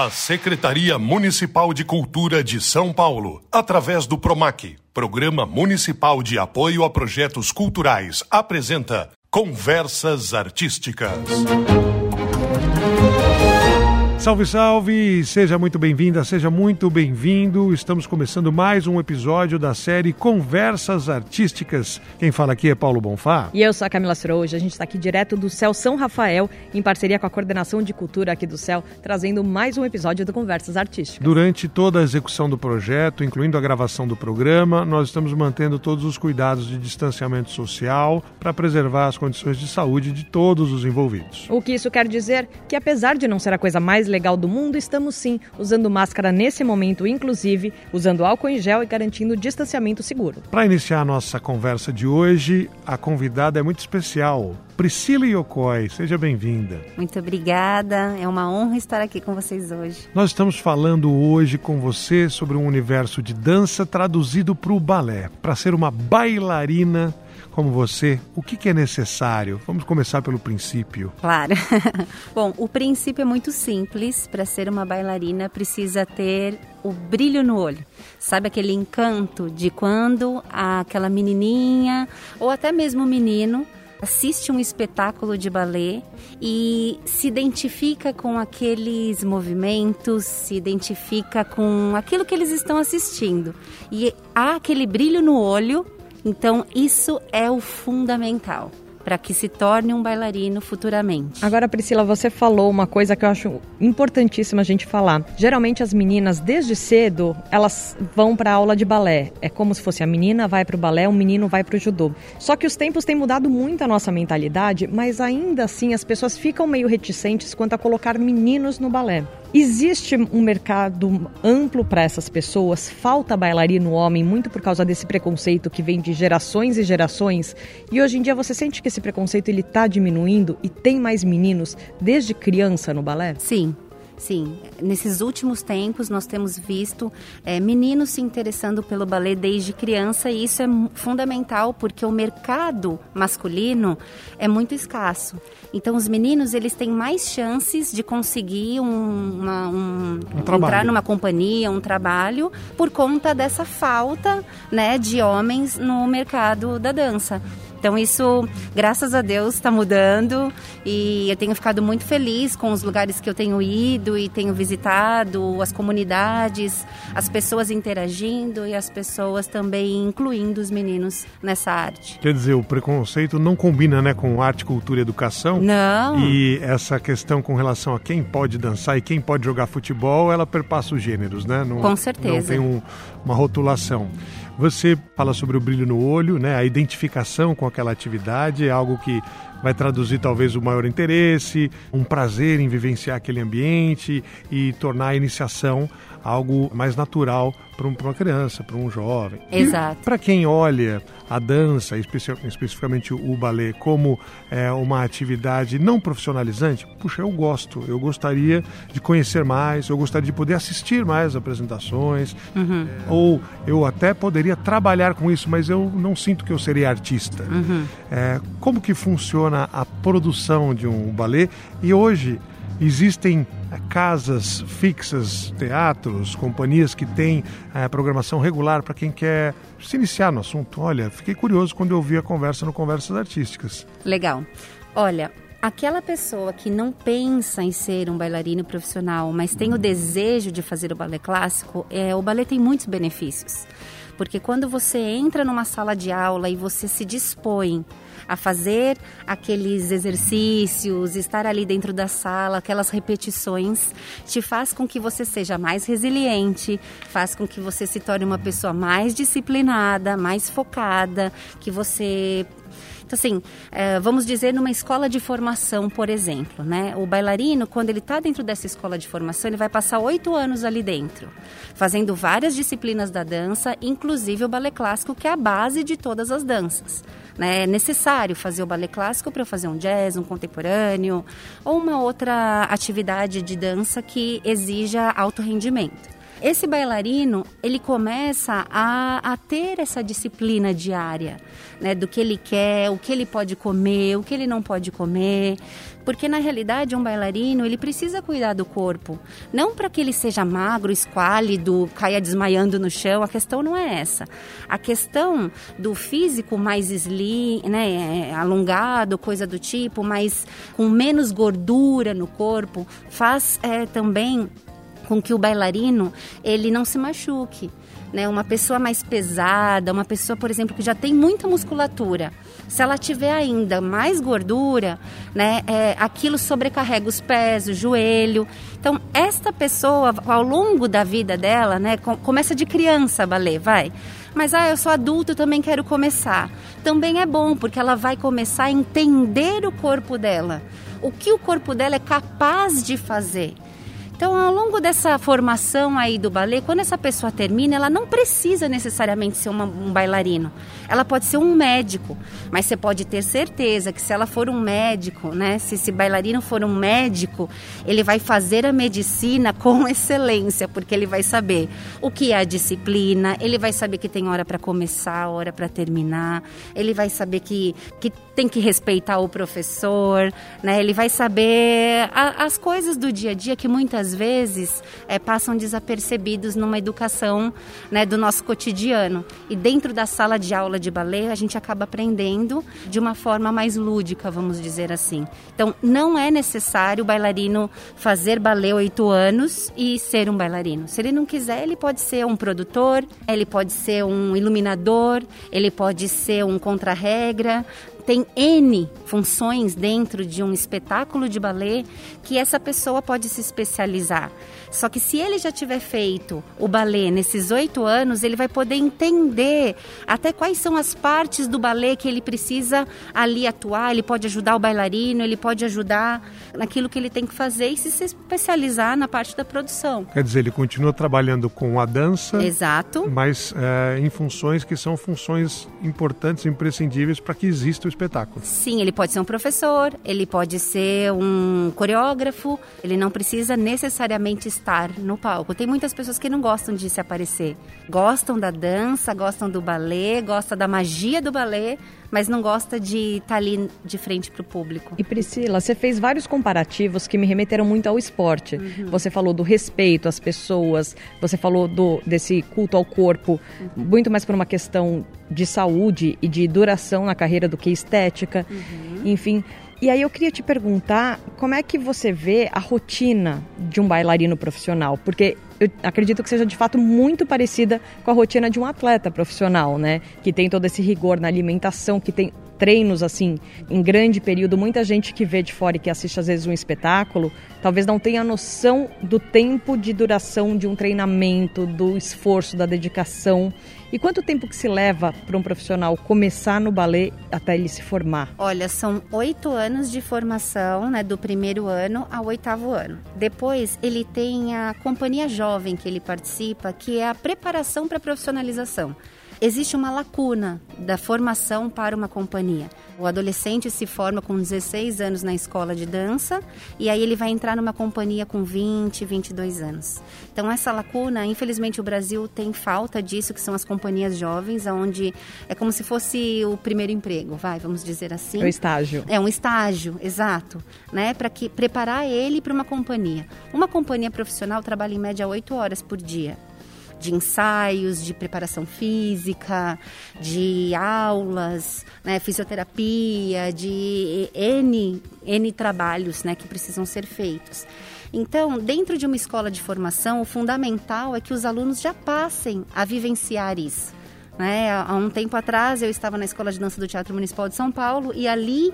A Secretaria Municipal de Cultura de São Paulo, através do PROMAC, Programa Municipal de Apoio a Projetos Culturais, apresenta Conversas Artísticas. Salve, salve! Seja muito bem-vinda, seja muito bem-vindo. Estamos começando mais um episódio da série Conversas Artísticas. Quem fala aqui é Paulo Bonfá. E eu sou a Camila Ciroja. A gente está aqui direto do Céu São Rafael, em parceria com a Coordenação de Cultura aqui do Céu, trazendo mais um episódio do Conversas Artísticas. Durante toda a execução do projeto, incluindo a gravação do programa, nós estamos mantendo todos os cuidados de distanciamento social para preservar as condições de saúde de todos os envolvidos. O que isso quer dizer? Que apesar de não ser a coisa mais legal do mundo, estamos sim usando máscara nesse momento, inclusive usando álcool em gel e garantindo distanciamento seguro. Para iniciar a nossa conversa de hoje, a convidada é muito especial. Priscila Yokoi, seja bem-vinda. Muito obrigada, é uma honra estar aqui com vocês hoje. Nós estamos falando hoje com você sobre um universo de dança traduzido para o balé. Para ser uma bailarina como você, o que, que é necessário? Vamos começar pelo princípio. Claro. Bom, o princípio é muito simples. Para ser uma bailarina, precisa ter o brilho no olho. Sabe aquele encanto de quando aquela menininha ou até mesmo o menino assiste um espetáculo de balé e se identifica com aqueles movimentos, se identifica com aquilo que eles estão assistindo. E há aquele brilho no olho então, isso é o fundamental para que se torne um bailarino futuramente. Agora, Priscila, você falou uma coisa que eu acho importantíssima a gente falar. Geralmente as meninas desde cedo, elas vão para aula de balé. É como se fosse a menina vai para o balé, o menino vai para o judô. Só que os tempos têm mudado muito a nossa mentalidade, mas ainda assim as pessoas ficam meio reticentes quanto a colocar meninos no balé. Existe um mercado amplo para essas pessoas, falta bailarino homem muito por causa desse preconceito que vem de gerações e gerações. E hoje em dia você sente que esse preconceito ele está diminuindo e tem mais meninos desde criança no balé? Sim, Sim, nesses últimos tempos nós temos visto é, meninos se interessando pelo balé desde criança e isso é fundamental porque o mercado masculino é muito escasso. Então os meninos eles têm mais chances de conseguir um, uma, um, um entrar numa companhia, um trabalho por conta dessa falta, né, de homens no mercado da dança. Então isso, graças a Deus, está mudando e eu tenho ficado muito feliz com os lugares que eu tenho ido e tenho visitado, as comunidades, as pessoas interagindo e as pessoas também incluindo os meninos nessa arte. Quer dizer, o preconceito não combina, né, com arte, cultura e educação? Não. E essa questão com relação a quem pode dançar e quem pode jogar futebol, ela perpassa os gêneros, né? Não, com certeza. Não tem um, uma rotulação. Você fala sobre o brilho no olho, né? A identificação com aquela atividade é algo que vai traduzir talvez o maior interesse, um prazer em vivenciar aquele ambiente e tornar a iniciação algo mais natural para uma criança, para um jovem. Exato. Para quem olha a dança, especificamente o balé, como é, uma atividade não profissionalizante, puxa, eu gosto, eu gostaria de conhecer mais, eu gostaria de poder assistir mais apresentações, uhum. é, ou eu até poderia trabalhar com isso, mas eu não sinto que eu seria artista. Uhum. É, como que funciona a produção de um balé? E hoje existem casas fixas, teatros, companhias que têm é, programação regular para quem quer se iniciar no assunto. Olha, fiquei curioso quando eu vi a conversa no Conversas Artísticas. Legal. Olha, aquela pessoa que não pensa em ser um bailarino profissional, mas tem o desejo de fazer o balé clássico, é, o balé tem muitos benefícios. Porque quando você entra numa sala de aula e você se dispõe a fazer aqueles exercícios, estar ali dentro da sala, aquelas repetições, te faz com que você seja mais resiliente, faz com que você se torne uma pessoa mais disciplinada, mais focada, que você então, assim, é, vamos dizer numa escola de formação, por exemplo, né? O bailarino, quando ele está dentro dessa escola de formação, ele vai passar oito anos ali dentro, fazendo várias disciplinas da dança, inclusive o balé clássico, que é a base de todas as danças. Né? É necessário fazer o balé clássico para fazer um jazz, um contemporâneo ou uma outra atividade de dança que exija alto rendimento. Esse bailarino ele começa a, a ter essa disciplina diária, né, do que ele quer, o que ele pode comer, o que ele não pode comer, porque na realidade um bailarino ele precisa cuidar do corpo, não para que ele seja magro, esquálido, caia desmaiando no chão. A questão não é essa. A questão do físico mais slim, né, alongado, coisa do tipo, mas com menos gordura no corpo, faz é, também com que o bailarino ele não se machuque. Né? Uma pessoa mais pesada, uma pessoa, por exemplo, que já tem muita musculatura, se ela tiver ainda mais gordura, né, é, aquilo sobrecarrega os pés, o joelho. Então, esta pessoa, ao longo da vida dela, né, começa de criança a balé, vai. Mas, ah, eu sou adulto, também quero começar. Também é bom, porque ela vai começar a entender o corpo dela. O que o corpo dela é capaz de fazer. Então, ao longo dessa formação aí do balé, quando essa pessoa termina, ela não precisa necessariamente ser uma, um bailarino. Ela pode ser um médico, mas você pode ter certeza que se ela for um médico, né, se esse bailarino for um médico, ele vai fazer a medicina com excelência, porque ele vai saber o que é a disciplina, ele vai saber que tem hora para começar, hora para terminar, ele vai saber que, que tem que respeitar o professor, né? Ele vai saber a, as coisas do dia a dia que muitas vezes é, passam desapercebidos numa educação né, do nosso cotidiano. E dentro da sala de aula de balé, a gente acaba aprendendo de uma forma mais lúdica, vamos dizer assim. Então, não é necessário o bailarino fazer balé oito anos e ser um bailarino. Se ele não quiser, ele pode ser um produtor, ele pode ser um iluminador, ele pode ser um contra-regra, tem N funções dentro de um espetáculo de balé que essa pessoa pode se especializar. Só que se ele já tiver feito o balé nesses oito anos, ele vai poder entender até quais são as partes do balé que ele precisa ali atuar. Ele pode ajudar o bailarino, ele pode ajudar naquilo que ele tem que fazer e se especializar na parte da produção. Quer dizer, ele continua trabalhando com a dança. Exato. Mas é, em funções que são funções importantes, imprescindíveis para que exista o espetáculo. Sim, ele pode ser um professor, ele pode ser um coreógrafo, ele não precisa necessariamente estar no palco. Tem muitas pessoas que não gostam de se aparecer. Gostam da dança, gostam do balé, gostam da magia do balé, mas não gosta de estar ali de frente para o público. E Priscila, você fez vários comparativos que me remeteram muito ao esporte. Uhum. Você falou do respeito às pessoas, você falou do, desse culto ao corpo, uhum. muito mais por uma questão de saúde e de duração na carreira do que estética. Uhum. Enfim. E aí eu queria te perguntar como é que você vê a rotina de um bailarino profissional? Porque eu acredito que seja de fato muito parecida com a rotina de um atleta profissional, né? Que tem todo esse rigor na alimentação, que tem treinos assim em grande período. Muita gente que vê de fora e que assiste às vezes um espetáculo, talvez não tenha noção do tempo de duração de um treinamento, do esforço, da dedicação. E quanto tempo que se leva para um profissional começar no balé até ele se formar? Olha, são oito anos de formação, né, do primeiro ano ao oitavo ano. Depois ele tem a companhia jovem que ele participa, que é a preparação para a profissionalização existe uma lacuna da formação para uma companhia. O adolescente se forma com 16 anos na escola de dança e aí ele vai entrar numa companhia com 20, 22 anos. Então essa lacuna, infelizmente o Brasil tem falta disso, que são as companhias jovens, onde é como se fosse o primeiro emprego, vai, vamos dizer assim. É um estágio. É um estágio, exato, né, para que preparar ele para uma companhia. Uma companhia profissional trabalha em média 8 horas por dia de ensaios, de preparação física, de aulas, né, fisioterapia, de N, N trabalhos né, que precisam ser feitos. Então, dentro de uma escola de formação, o fundamental é que os alunos já passem a vivenciar isso. Né? Há um tempo atrás eu estava na Escola de Dança do Teatro Municipal de São Paulo e ali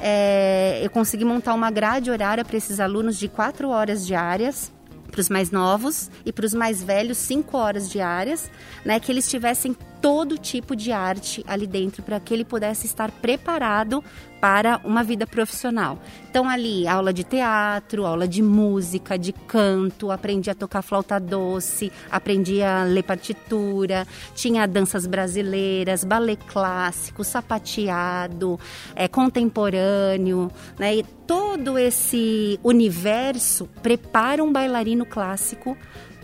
é, eu consegui montar uma grade horária para esses alunos de quatro horas diárias para os mais novos e para os mais velhos cinco horas diárias, né, que eles tivessem todo tipo de arte ali dentro para que ele pudesse estar preparado para uma vida profissional. Então ali, aula de teatro, aula de música, de canto, aprendi a tocar flauta doce, aprendi a ler partitura, tinha danças brasileiras, balé clássico, sapateado, é, contemporâneo, né? E todo esse universo prepara um bailarino clássico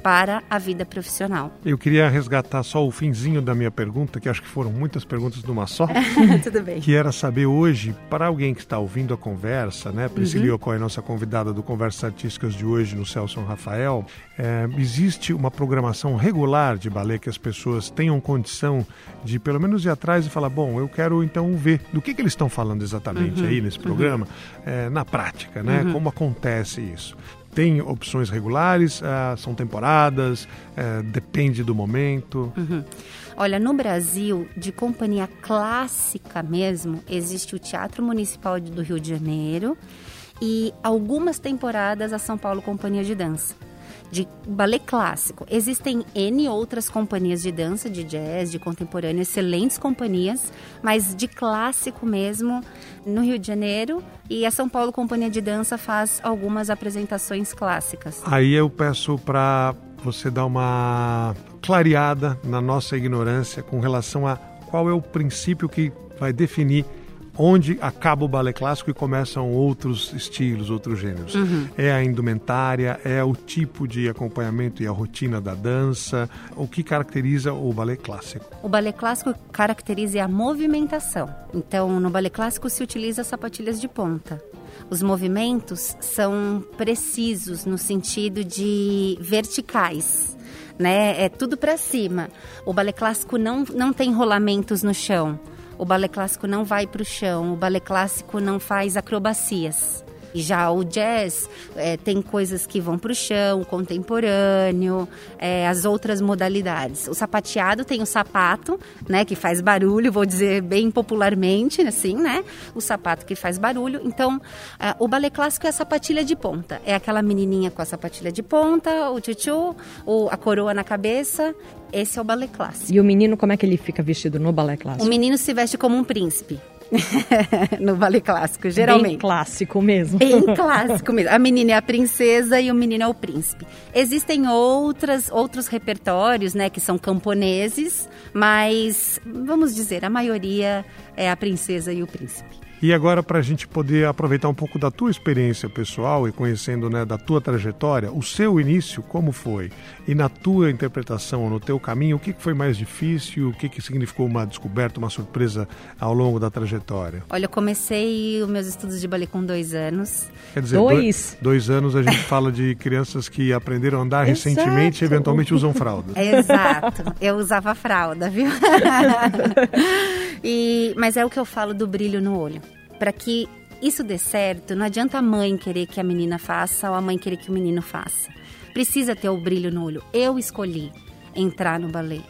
para a vida profissional. Eu queria resgatar só o finzinho da minha pergunta, que acho que foram muitas perguntas numa só. Tudo bem. Que era saber hoje, para alguém que está ouvindo a conversa, né? Priscila uhum. Yoko é nossa convidada do Conversas Artísticas de hoje no Celso Rafael. É, existe uma programação regular de balé que as pessoas tenham condição de pelo menos ir atrás e falar, bom, eu quero então ver do que, que eles estão falando exatamente uhum. aí nesse programa, uhum. é, na prática, né? Uhum. Como acontece isso tem opções regulares, uh, são temporadas, uh, depende do momento? Uhum. Olha, no Brasil, de companhia clássica mesmo, existe o Teatro Municipal do Rio de Janeiro e algumas temporadas a São Paulo Companhia de Dança de balé clássico. Existem N outras companhias de dança, de jazz, de contemporâneo, excelentes companhias, mas de clássico mesmo, no Rio de Janeiro. E a São Paulo Companhia de Dança faz algumas apresentações clássicas. Aí eu peço para você dar uma clareada na nossa ignorância com relação a qual é o princípio que vai definir onde acaba o balé clássico e começam outros estilos, outros gêneros. Uhum. É a indumentária, é o tipo de acompanhamento e a rotina da dança. O que caracteriza o balé clássico? O balé clássico caracteriza a movimentação. Então, no balé clássico se utiliza sapatilhas de ponta. Os movimentos são precisos no sentido de verticais. Né? É tudo para cima. O balé clássico não, não tem rolamentos no chão. O balé clássico não vai para o chão, o balé clássico não faz acrobacias. E já o jazz é, tem coisas que vão para o chão, o contemporâneo, é, as outras modalidades. O sapateado tem o sapato, né, que faz barulho, vou dizer bem popularmente, assim, né? O sapato que faz barulho. Então, é, o balé clássico é a sapatilha de ponta. É aquela menininha com a sapatilha de ponta, o tchutchu, o, a coroa na cabeça. Esse é o balé clássico. E o menino, como é que ele fica vestido no balé clássico? O menino se veste como um príncipe. no Vale Clássico, geralmente. Bem clássico mesmo. Bem clássico mesmo. A menina é a princesa e o menino é o príncipe. Existem outras, outros repertórios, né, que são camponeses, mas vamos dizer, a maioria é a princesa e o príncipe. E agora, para a gente poder aproveitar um pouco da tua experiência pessoal e conhecendo né, da tua trajetória, o seu início, como foi? E na tua interpretação, no teu caminho, o que foi mais difícil? O que, que significou uma descoberta, uma surpresa ao longo da trajetória? Olha, eu comecei os meus estudos de balé com dois anos. Quer dizer, dois, dois anos a gente fala de crianças que aprenderam a andar recentemente e eventualmente usam fralda. Exato, eu usava fralda, viu? e, mas é o que eu falo do brilho no olho para que isso dê certo, não adianta a mãe querer que a menina faça ou a mãe querer que o menino faça. Precisa ter o brilho no olho. Eu escolhi entrar no balé.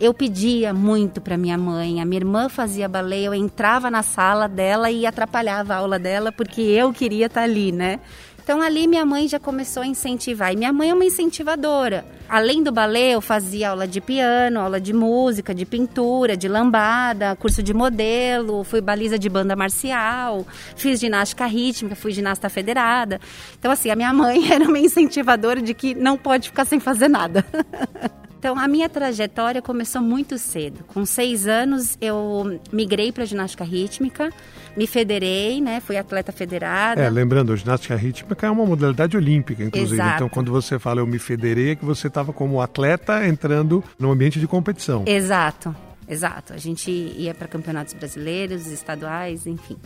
Eu pedia muito para minha mãe, a minha irmã fazia balé, eu entrava na sala dela e atrapalhava a aula dela porque eu queria estar tá ali, né? Então ali minha mãe já começou a incentivar. E minha mãe é uma incentivadora. Além do balé, eu fazia aula de piano, aula de música, de pintura, de lambada, curso de modelo, fui baliza de banda marcial, fiz ginástica rítmica, fui ginasta federada. Então assim, a minha mãe era uma incentivadora de que não pode ficar sem fazer nada. Então, a minha trajetória começou muito cedo. Com seis anos, eu migrei para ginástica rítmica me federei, né? Fui atleta federada. É, lembrando, a ginástica rítmica é uma modalidade olímpica, inclusive. Exato. Então, quando você fala eu me federei, é que você estava como atleta entrando no ambiente de competição. Exato. Exato, a gente ia para campeonatos brasileiros, estaduais, enfim.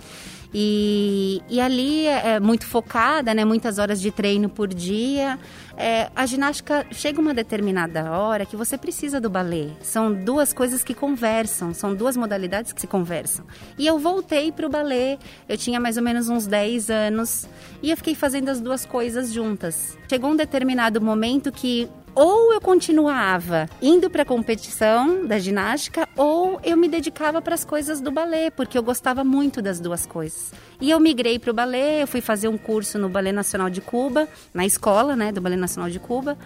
E, e ali é, é muito focada, né? Muitas horas de treino por dia. É, a ginástica chega uma determinada hora que você precisa do balé. São duas coisas que conversam, são duas modalidades que se conversam. E eu voltei para o balé, eu tinha mais ou menos uns 10 anos, e eu fiquei fazendo as duas coisas juntas. Chegou um determinado momento que ou eu continuava indo para a competição da ginástica ou eu me dedicava para as coisas do balé, porque eu gostava muito das duas coisas. E eu migrei para o balé, eu fui fazer um curso no Balé Nacional de Cuba, na escola, né, do Balé Nacional de Cuba.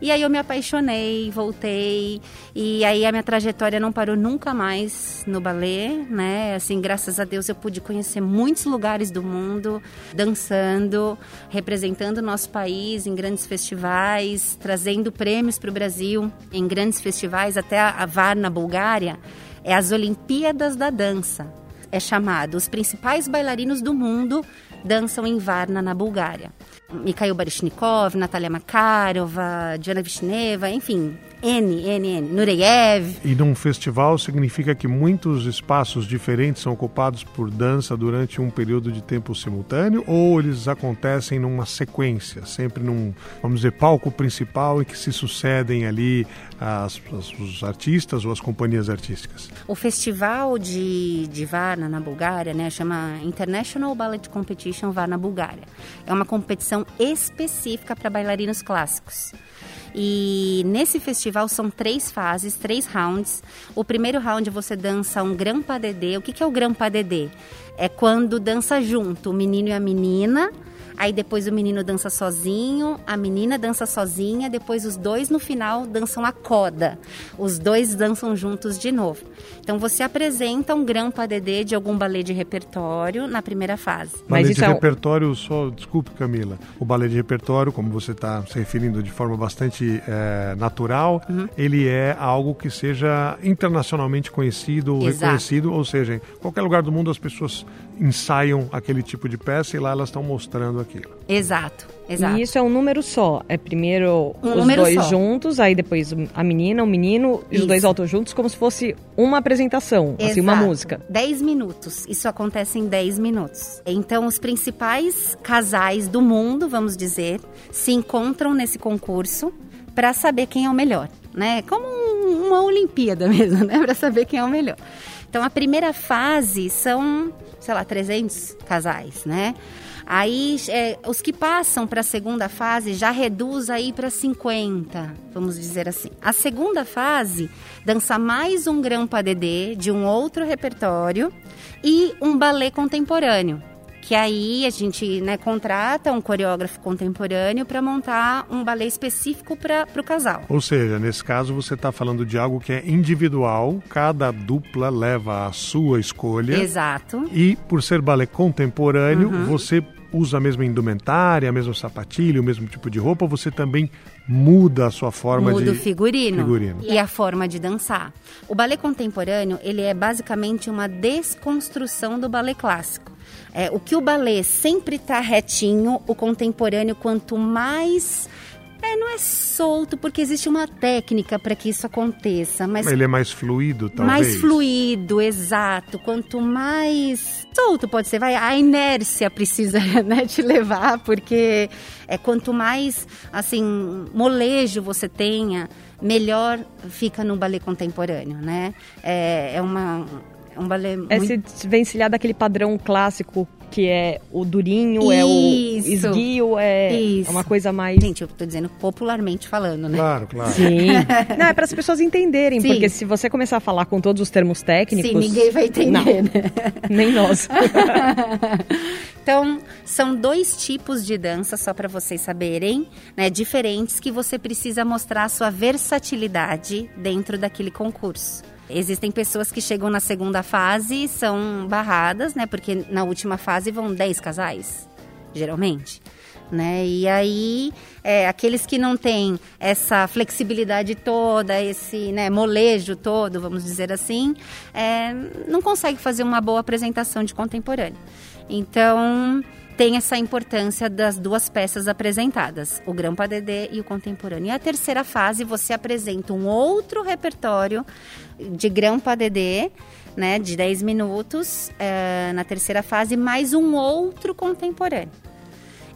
E aí eu me apaixonei, voltei, e aí a minha trajetória não parou nunca mais no balé, né? Assim, graças a Deus eu pude conhecer muitos lugares do mundo, dançando, representando o nosso país em grandes festivais, trazendo prêmios para o Brasil em grandes festivais, até a VAR na Bulgária, é as Olimpíadas da Dança. É chamado Os principais bailarinos do mundo dançam em Varna, na Bulgária. Mikhail Baryshnikov, Natalia Makarova, Diana Vishneva, enfim, N, N, N, Nureyev. E num festival significa que muitos espaços diferentes são ocupados por dança durante um período de tempo simultâneo ou eles acontecem numa sequência, sempre num, vamos dizer, palco principal e que se sucedem ali as, as, os artistas ou as companhias artísticas? O festival de, de Varna, na Bulgária, né, chama International Ballet Competition Varna, Bulgária. É uma competição específica para bailarinos clássicos. E nesse festival são três fases, três rounds. O primeiro round você dança um gran pas de deux. O que, que é o gran pas de deux? É quando dança junto o menino e a menina Aí depois o menino dança sozinho, a menina dança sozinha, depois os dois no final dançam a coda. Os dois dançam juntos de novo. Então você apresenta um gran padedê de algum balé de repertório na primeira fase. Balé Mas de é... repertório, só desculpe Camila, o balé de repertório, como você está se referindo de forma bastante é, natural, uhum. ele é algo que seja internacionalmente conhecido, Exato. reconhecido, ou seja, em qualquer lugar do mundo as pessoas ensaiam aquele tipo de peça e lá elas estão mostrando aquilo. Exato. Exato. E isso é um número só. É primeiro um os dois só. juntos, aí depois a menina, o menino e isso. os dois altos juntos, como se fosse uma apresentação, Exato. assim, uma música. 10 minutos. Isso acontece em 10 minutos. Então, os principais casais do mundo, vamos dizer, se encontram nesse concurso para saber quem é o melhor, né? Como uma Olimpíada mesmo, né? Para saber quem é o melhor. Então, a primeira fase são sei lá, 300 casais, né? Aí, é, os que passam para a segunda fase já reduz aí para 50, vamos dizer assim. A segunda fase dança mais um grampa dedê de um outro repertório e um balé contemporâneo que aí a gente né, contrata um coreógrafo contemporâneo para montar um balé específico para o casal. Ou seja, nesse caso você está falando de algo que é individual, cada dupla leva a sua escolha. Exato. E por ser balé contemporâneo, uhum. você usa a mesma indumentária, a mesma sapatilha, o mesmo tipo de roupa, você também muda a sua forma muda de o figurino, figurino e a forma de dançar. O balé contemporâneo, ele é basicamente uma desconstrução do balé clássico. É, o que o balé sempre está retinho, o contemporâneo, quanto mais é, não é solto, porque existe uma técnica para que isso aconteça. Mas Ele é mais fluido, talvez? Mais fluido, exato. Quanto mais solto pode ser, vai, a inércia precisa né, te levar, porque é quanto mais, assim, molejo você tenha, melhor fica no balé contemporâneo, né? É, é uma um balé é muito... se vencilhar daquele padrão clássico que é o durinho, Isso. é o esguio, é Isso. uma coisa mais. Gente, eu tô dizendo popularmente falando, né? Claro, claro. Sim. Não, é para as pessoas entenderem, Sim. porque se você começar a falar com todos os termos técnicos. Sim, ninguém vai entender, Não. né? Nem nós. então, são dois tipos de dança, só para vocês saberem, né? Diferentes que você precisa mostrar a sua versatilidade dentro daquele concurso. Existem pessoas que chegam na segunda fase e são barradas, né? Porque na última fase vão 10 casais, geralmente. Né? E aí, é, aqueles que não têm essa flexibilidade toda, esse né, molejo todo, vamos dizer assim, é, não conseguem fazer uma boa apresentação de contemporâneo. Então, tem essa importância das duas peças apresentadas, o Grampa Dedê e o contemporâneo. E a terceira fase, você apresenta um outro repertório de Grampa Dedê, né, de 10 minutos, uh, na terceira fase, mais um outro contemporâneo.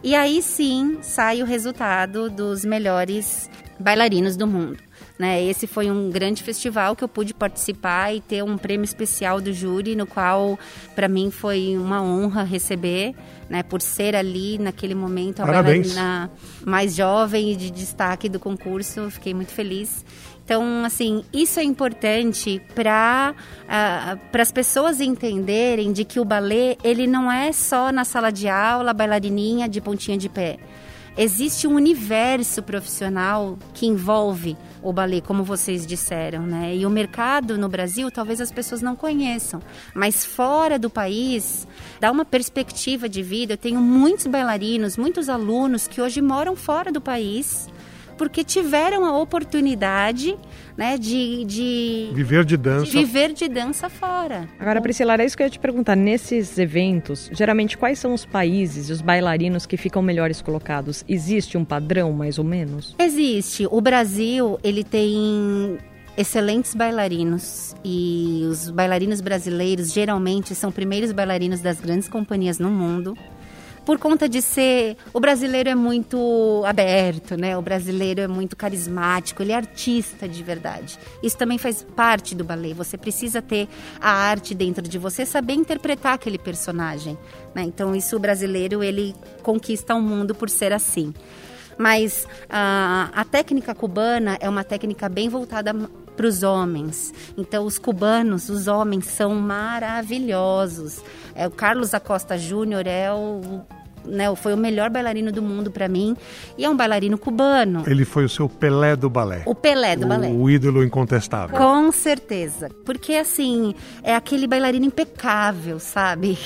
E aí sim sai o resultado dos melhores bailarinos do mundo. Né? Esse foi um grande festival que eu pude participar e ter um prêmio especial do júri, no qual para mim foi uma honra receber, né? Por ser ali naquele momento a Parabéns. bailarina mais jovem e de destaque do concurso, fiquei muito feliz. Então, assim, isso é importante para uh, ah, as pessoas entenderem de que o balé ele não é só na sala de aula, bailarininha de pontinha de pé. Existe um universo profissional que envolve o balé, como vocês disseram, né? E o mercado no Brasil, talvez as pessoas não conheçam, mas fora do país, dá uma perspectiva de vida. Eu tenho muitos bailarinos, muitos alunos que hoje moram fora do país porque tiveram a oportunidade né, de, de viver de dança. De viver de dança fora. Agora, Priscila, era isso que eu ia te perguntar. Nesses eventos, geralmente quais são os países e os bailarinos que ficam melhores colocados? Existe um padrão, mais ou menos? Existe. O Brasil, ele tem excelentes bailarinos e os bailarinos brasileiros geralmente são primeiros bailarinos das grandes companhias no mundo por conta de ser. O brasileiro é muito aberto, né? O brasileiro é muito carismático, ele é artista de verdade. Isso também faz parte do ballet. Você precisa ter a arte dentro de você, saber interpretar aquele personagem. Né? Então, isso o brasileiro ele conquista o mundo por ser assim. Mas a, a técnica cubana é uma técnica bem voltada para os homens. Então, os cubanos, os homens, são maravilhosos. É, o Carlos Acosta Júnior é o né, foi o melhor bailarino do mundo para mim e é um bailarino cubano. Ele foi o seu Pelé do balé. O Pelé do o, balé. O ídolo incontestável. Com certeza. Porque assim, é aquele bailarino impecável, sabe?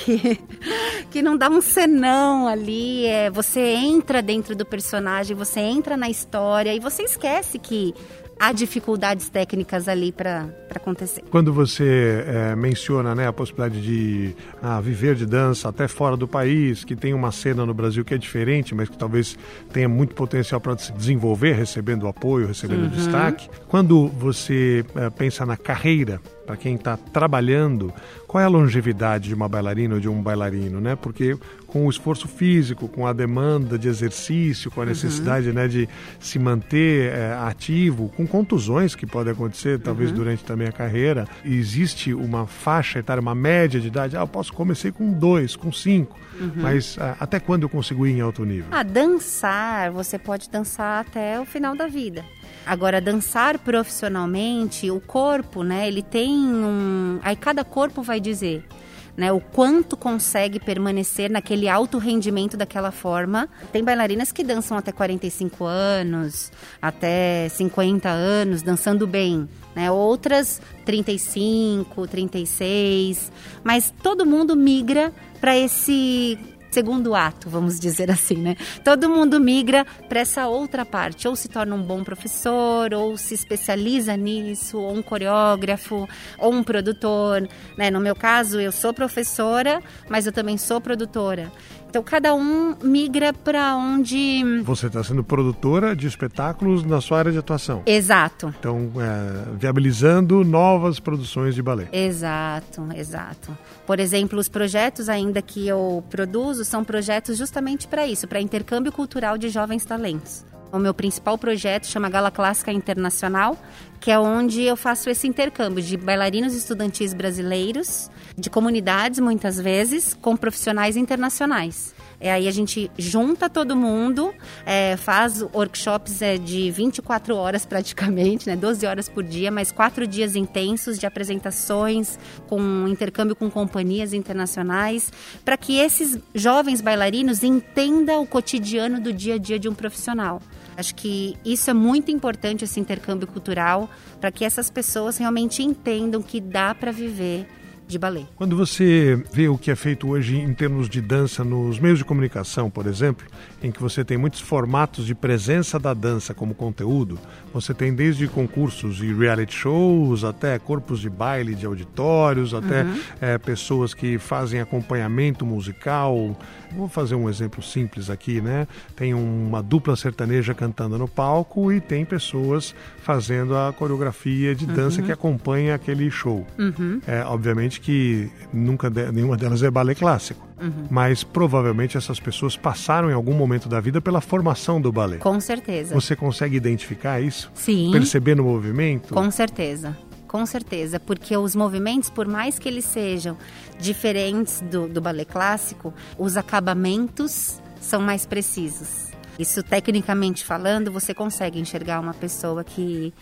que não dá um senão ali, é, você entra dentro do personagem, você entra na história e você esquece que há dificuldades técnicas ali para acontecer. Quando você é, menciona né, a possibilidade de ah, viver de dança até fora do país, que tem uma cena no Brasil que é diferente, mas que talvez tenha muito potencial para se desenvolver, recebendo apoio, recebendo uhum. destaque. Quando você é, pensa na carreira para quem está trabalhando, qual é a longevidade de uma bailarina ou de um bailarino, né? Porque com o esforço físico, com a demanda de exercício, com a uhum. necessidade uhum. né, de se manter é, ativo, com contusões que podem acontecer, talvez uhum. durante também a carreira, existe uma faixa etária, uma média de idade. Ah, eu posso comecei com dois, com cinco, uhum. mas ah, até quando eu consigo ir em alto nível? Ah, dançar, você pode dançar até o final da vida. Agora, dançar profissionalmente, o corpo, né, ele tem um. Aí cada corpo vai dizer. Né, o quanto consegue permanecer naquele alto rendimento daquela forma. Tem bailarinas que dançam até 45 anos, até 50 anos, dançando bem. Né? Outras 35, 36. Mas todo mundo migra para esse segundo ato, vamos dizer assim, né? Todo mundo migra para essa outra parte, ou se torna um bom professor, ou se especializa nisso, ou um coreógrafo, ou um produtor, né? No meu caso, eu sou professora, mas eu também sou produtora. Então cada um migra para onde. Você está sendo produtora de espetáculos na sua área de atuação. Exato. Então, é, viabilizando novas produções de balé. Exato, exato. Por exemplo, os projetos ainda que eu produzo são projetos justamente para isso, para intercâmbio cultural de jovens talentos. O meu principal projeto chama Gala Clássica Internacional, que é onde eu faço esse intercâmbio de bailarinos estudantis brasileiros, de comunidades muitas vezes, com profissionais internacionais. É, aí a gente junta todo mundo, é, faz workshops é, de 24 horas praticamente, né, 12 horas por dia, mas quatro dias intensos de apresentações, com intercâmbio com companhias internacionais, para que esses jovens bailarinos entendam o cotidiano do dia a dia de um profissional. Acho que isso é muito importante, esse intercâmbio cultural, para que essas pessoas realmente entendam que dá para viver de balé. Quando você vê o que é feito hoje em termos de dança nos meios de comunicação, por exemplo, em que você tem muitos formatos de presença da dança como conteúdo, você tem desde concursos e reality shows até corpos de baile de auditórios, até uhum. é, pessoas que fazem acompanhamento musical. Vou fazer um exemplo simples aqui, né? Tem uma dupla sertaneja cantando no palco e tem pessoas fazendo a coreografia de dança uhum. que acompanha aquele show. Uhum. É, obviamente que nunca de, nenhuma delas é balé clássico. Uhum. Mas provavelmente essas pessoas passaram em algum momento da vida pela formação do balé. Com certeza. Você consegue identificar isso? Sim. Perceber no movimento? Com certeza. Com certeza, porque os movimentos, por mais que eles sejam diferentes do, do balé clássico, os acabamentos são mais precisos. Isso, tecnicamente falando, você consegue enxergar uma pessoa que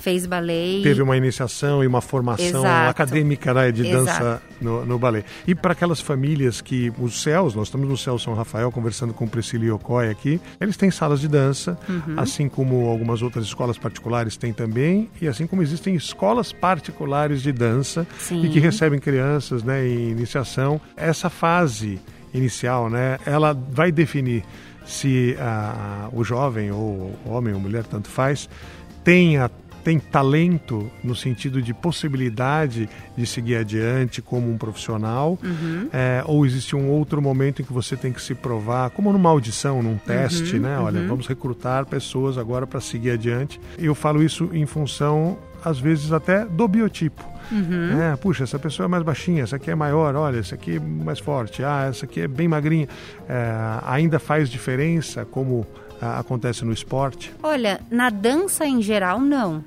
fez balé. Teve uma iniciação e uma formação Exato. acadêmica né, de Exato. dança no, no balé. E para aquelas famílias que, os céus, nós estamos no Céu São Rafael conversando com o Priscila Yokoi aqui, eles têm salas de dança, uhum. assim como algumas outras escolas particulares têm também, e assim como existem escolas particulares de dança Sim. e que recebem crianças né, em iniciação. Essa fase inicial, né, ela vai definir se uh, o jovem ou homem ou mulher, tanto faz, tem a tem talento no sentido de possibilidade de seguir adiante como um profissional, uhum. é, ou existe um outro momento em que você tem que se provar, como numa audição, num teste, uhum, né? Olha, uhum. vamos recrutar pessoas agora para seguir adiante. Eu falo isso em função, às vezes, até do biotipo. Uhum. É, puxa, essa pessoa é mais baixinha, essa aqui é maior, olha, essa aqui é mais forte, ah, essa aqui é bem magrinha. É, ainda faz diferença como acontece no esporte? Olha, na dança em geral, não.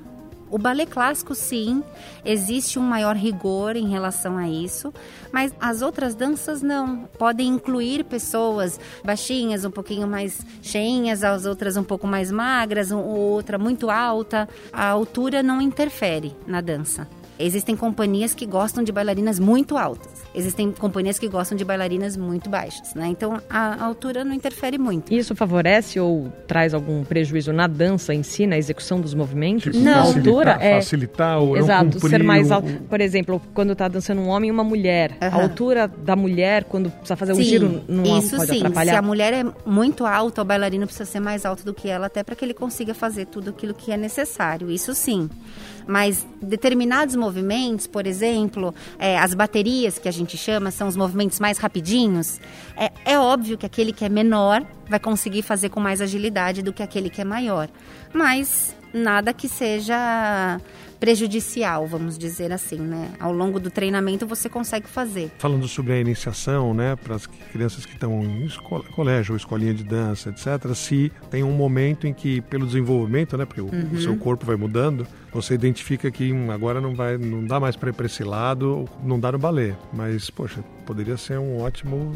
O balé clássico, sim, existe um maior rigor em relação a isso, mas as outras danças não. Podem incluir pessoas baixinhas, um pouquinho mais cheinhas, as outras um pouco mais magras, outra muito alta. A altura não interfere na dança. Existem companhias que gostam de bailarinas muito altas. Existem companhias que gostam de bailarinas muito baixas, né? Então a altura não interfere muito. Isso favorece ou traz algum prejuízo na dança em si, na execução dos movimentos? Tipo, não. altura é facilitar ou Exato, não ser mais alto. Por exemplo, quando está dançando um homem e uma mulher, uhum. a altura da mulher quando precisa fazer sim, um giro não isso pode sim. atrapalhar. Se a mulher é muito alta, o bailarino precisa ser mais alto do que ela, até para que ele consiga fazer tudo aquilo que é necessário. Isso sim. Mas determinados movimentos, por exemplo, é, as baterias que a gente chama, são os movimentos mais rapidinhos, é, é óbvio que aquele que é menor vai conseguir fazer com mais agilidade do que aquele que é maior. Mas nada que seja prejudicial, vamos dizer assim, né? Ao longo do treinamento você consegue fazer. Falando sobre a iniciação, né, para as crianças que estão em escola, colégio ou escolinha de dança, etc., se tem um momento em que, pelo desenvolvimento, né, porque uhum. o seu corpo vai mudando, você identifica que hum, agora não vai, não dá mais para ir para esse lado, não dá no balé, mas poxa, poderia ser um ótimo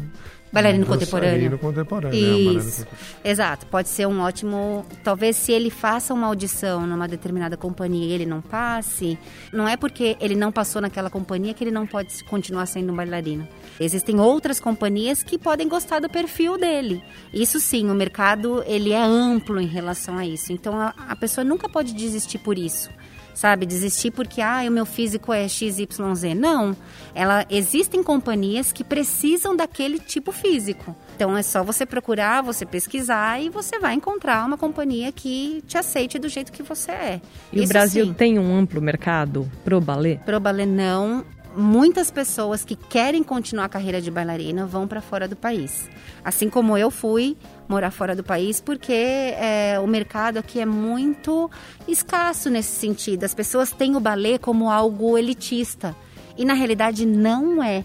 Bailarino contemporâneo. contemporâneo. Né? Isso. É, Exato. Pode ser um ótimo. Talvez se ele faça uma audição numa determinada companhia e ele não passe, não é porque ele não passou naquela companhia que ele não pode continuar sendo um bailarino. Existem outras companhias que podem gostar do perfil dele. Isso sim, o mercado ele é amplo em relação a isso. Então a, a pessoa nunca pode desistir por isso sabe? Desistir porque, ah, o meu físico é XYZ. Não. Ela, existem companhias que precisam daquele tipo físico. Então é só você procurar, você pesquisar e você vai encontrar uma companhia que te aceite do jeito que você é. E Isso o Brasil sim. tem um amplo mercado pro balé? Pro balé não muitas pessoas que querem continuar a carreira de bailarina vão para fora do país. Assim como eu fui morar fora do país, porque é, o mercado aqui é muito escasso nesse sentido. As pessoas têm o balé como algo elitista. E na realidade não é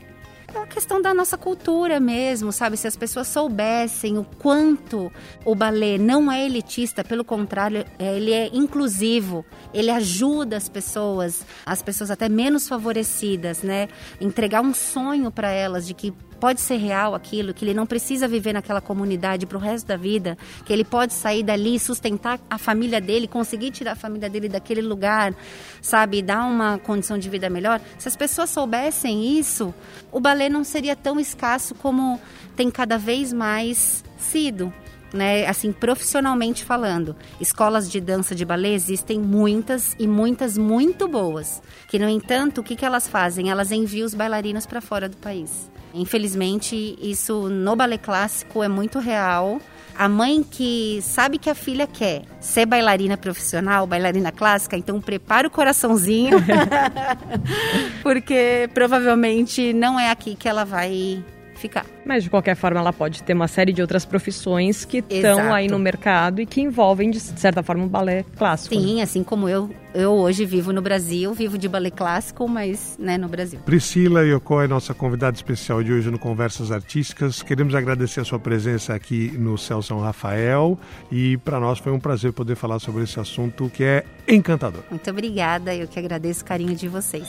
é uma questão da nossa cultura mesmo, sabe? Se as pessoas soubessem o quanto o balé não é elitista, pelo contrário, é, ele é inclusivo, ele ajuda as pessoas, as pessoas até menos favorecidas, né? Entregar um sonho para elas de que pode ser real aquilo, que ele não precisa viver naquela comunidade para o resto da vida, que ele pode sair dali, sustentar a família dele, conseguir tirar a família dele daquele lugar, sabe, dar uma condição de vida melhor. Se as pessoas soubessem isso, o balé não seria tão escasso como tem cada vez mais sido. Né, assim, profissionalmente falando. Escolas de dança de balé existem muitas e muitas muito boas. Que, no entanto, o que, que elas fazem? Elas enviam os bailarinos para fora do país. Infelizmente, isso no balé clássico é muito real. A mãe que sabe que a filha quer ser bailarina profissional, bailarina clássica, então prepara o coraçãozinho, porque provavelmente não é aqui que ela vai ficar. Mas de qualquer forma, ela pode ter uma série de outras profissões que estão aí no mercado e que envolvem, de certa forma, o balé clássico. Sim, né? assim como eu, eu hoje vivo no Brasil, vivo de balé clássico, mas né, no Brasil. Priscila Yoko é nossa convidada especial de hoje no Conversas Artísticas. Queremos agradecer a sua presença aqui no Céu São Rafael e para nós foi um prazer poder falar sobre esse assunto que é encantador. Muito obrigada, eu que agradeço o carinho de vocês.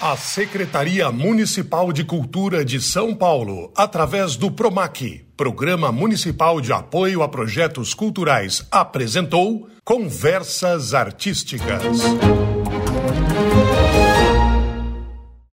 A Secretaria Municipal de Cultura de São Paulo, através através do PROMAC, Programa Municipal de Apoio a Projetos Culturais, apresentou Conversas Artísticas.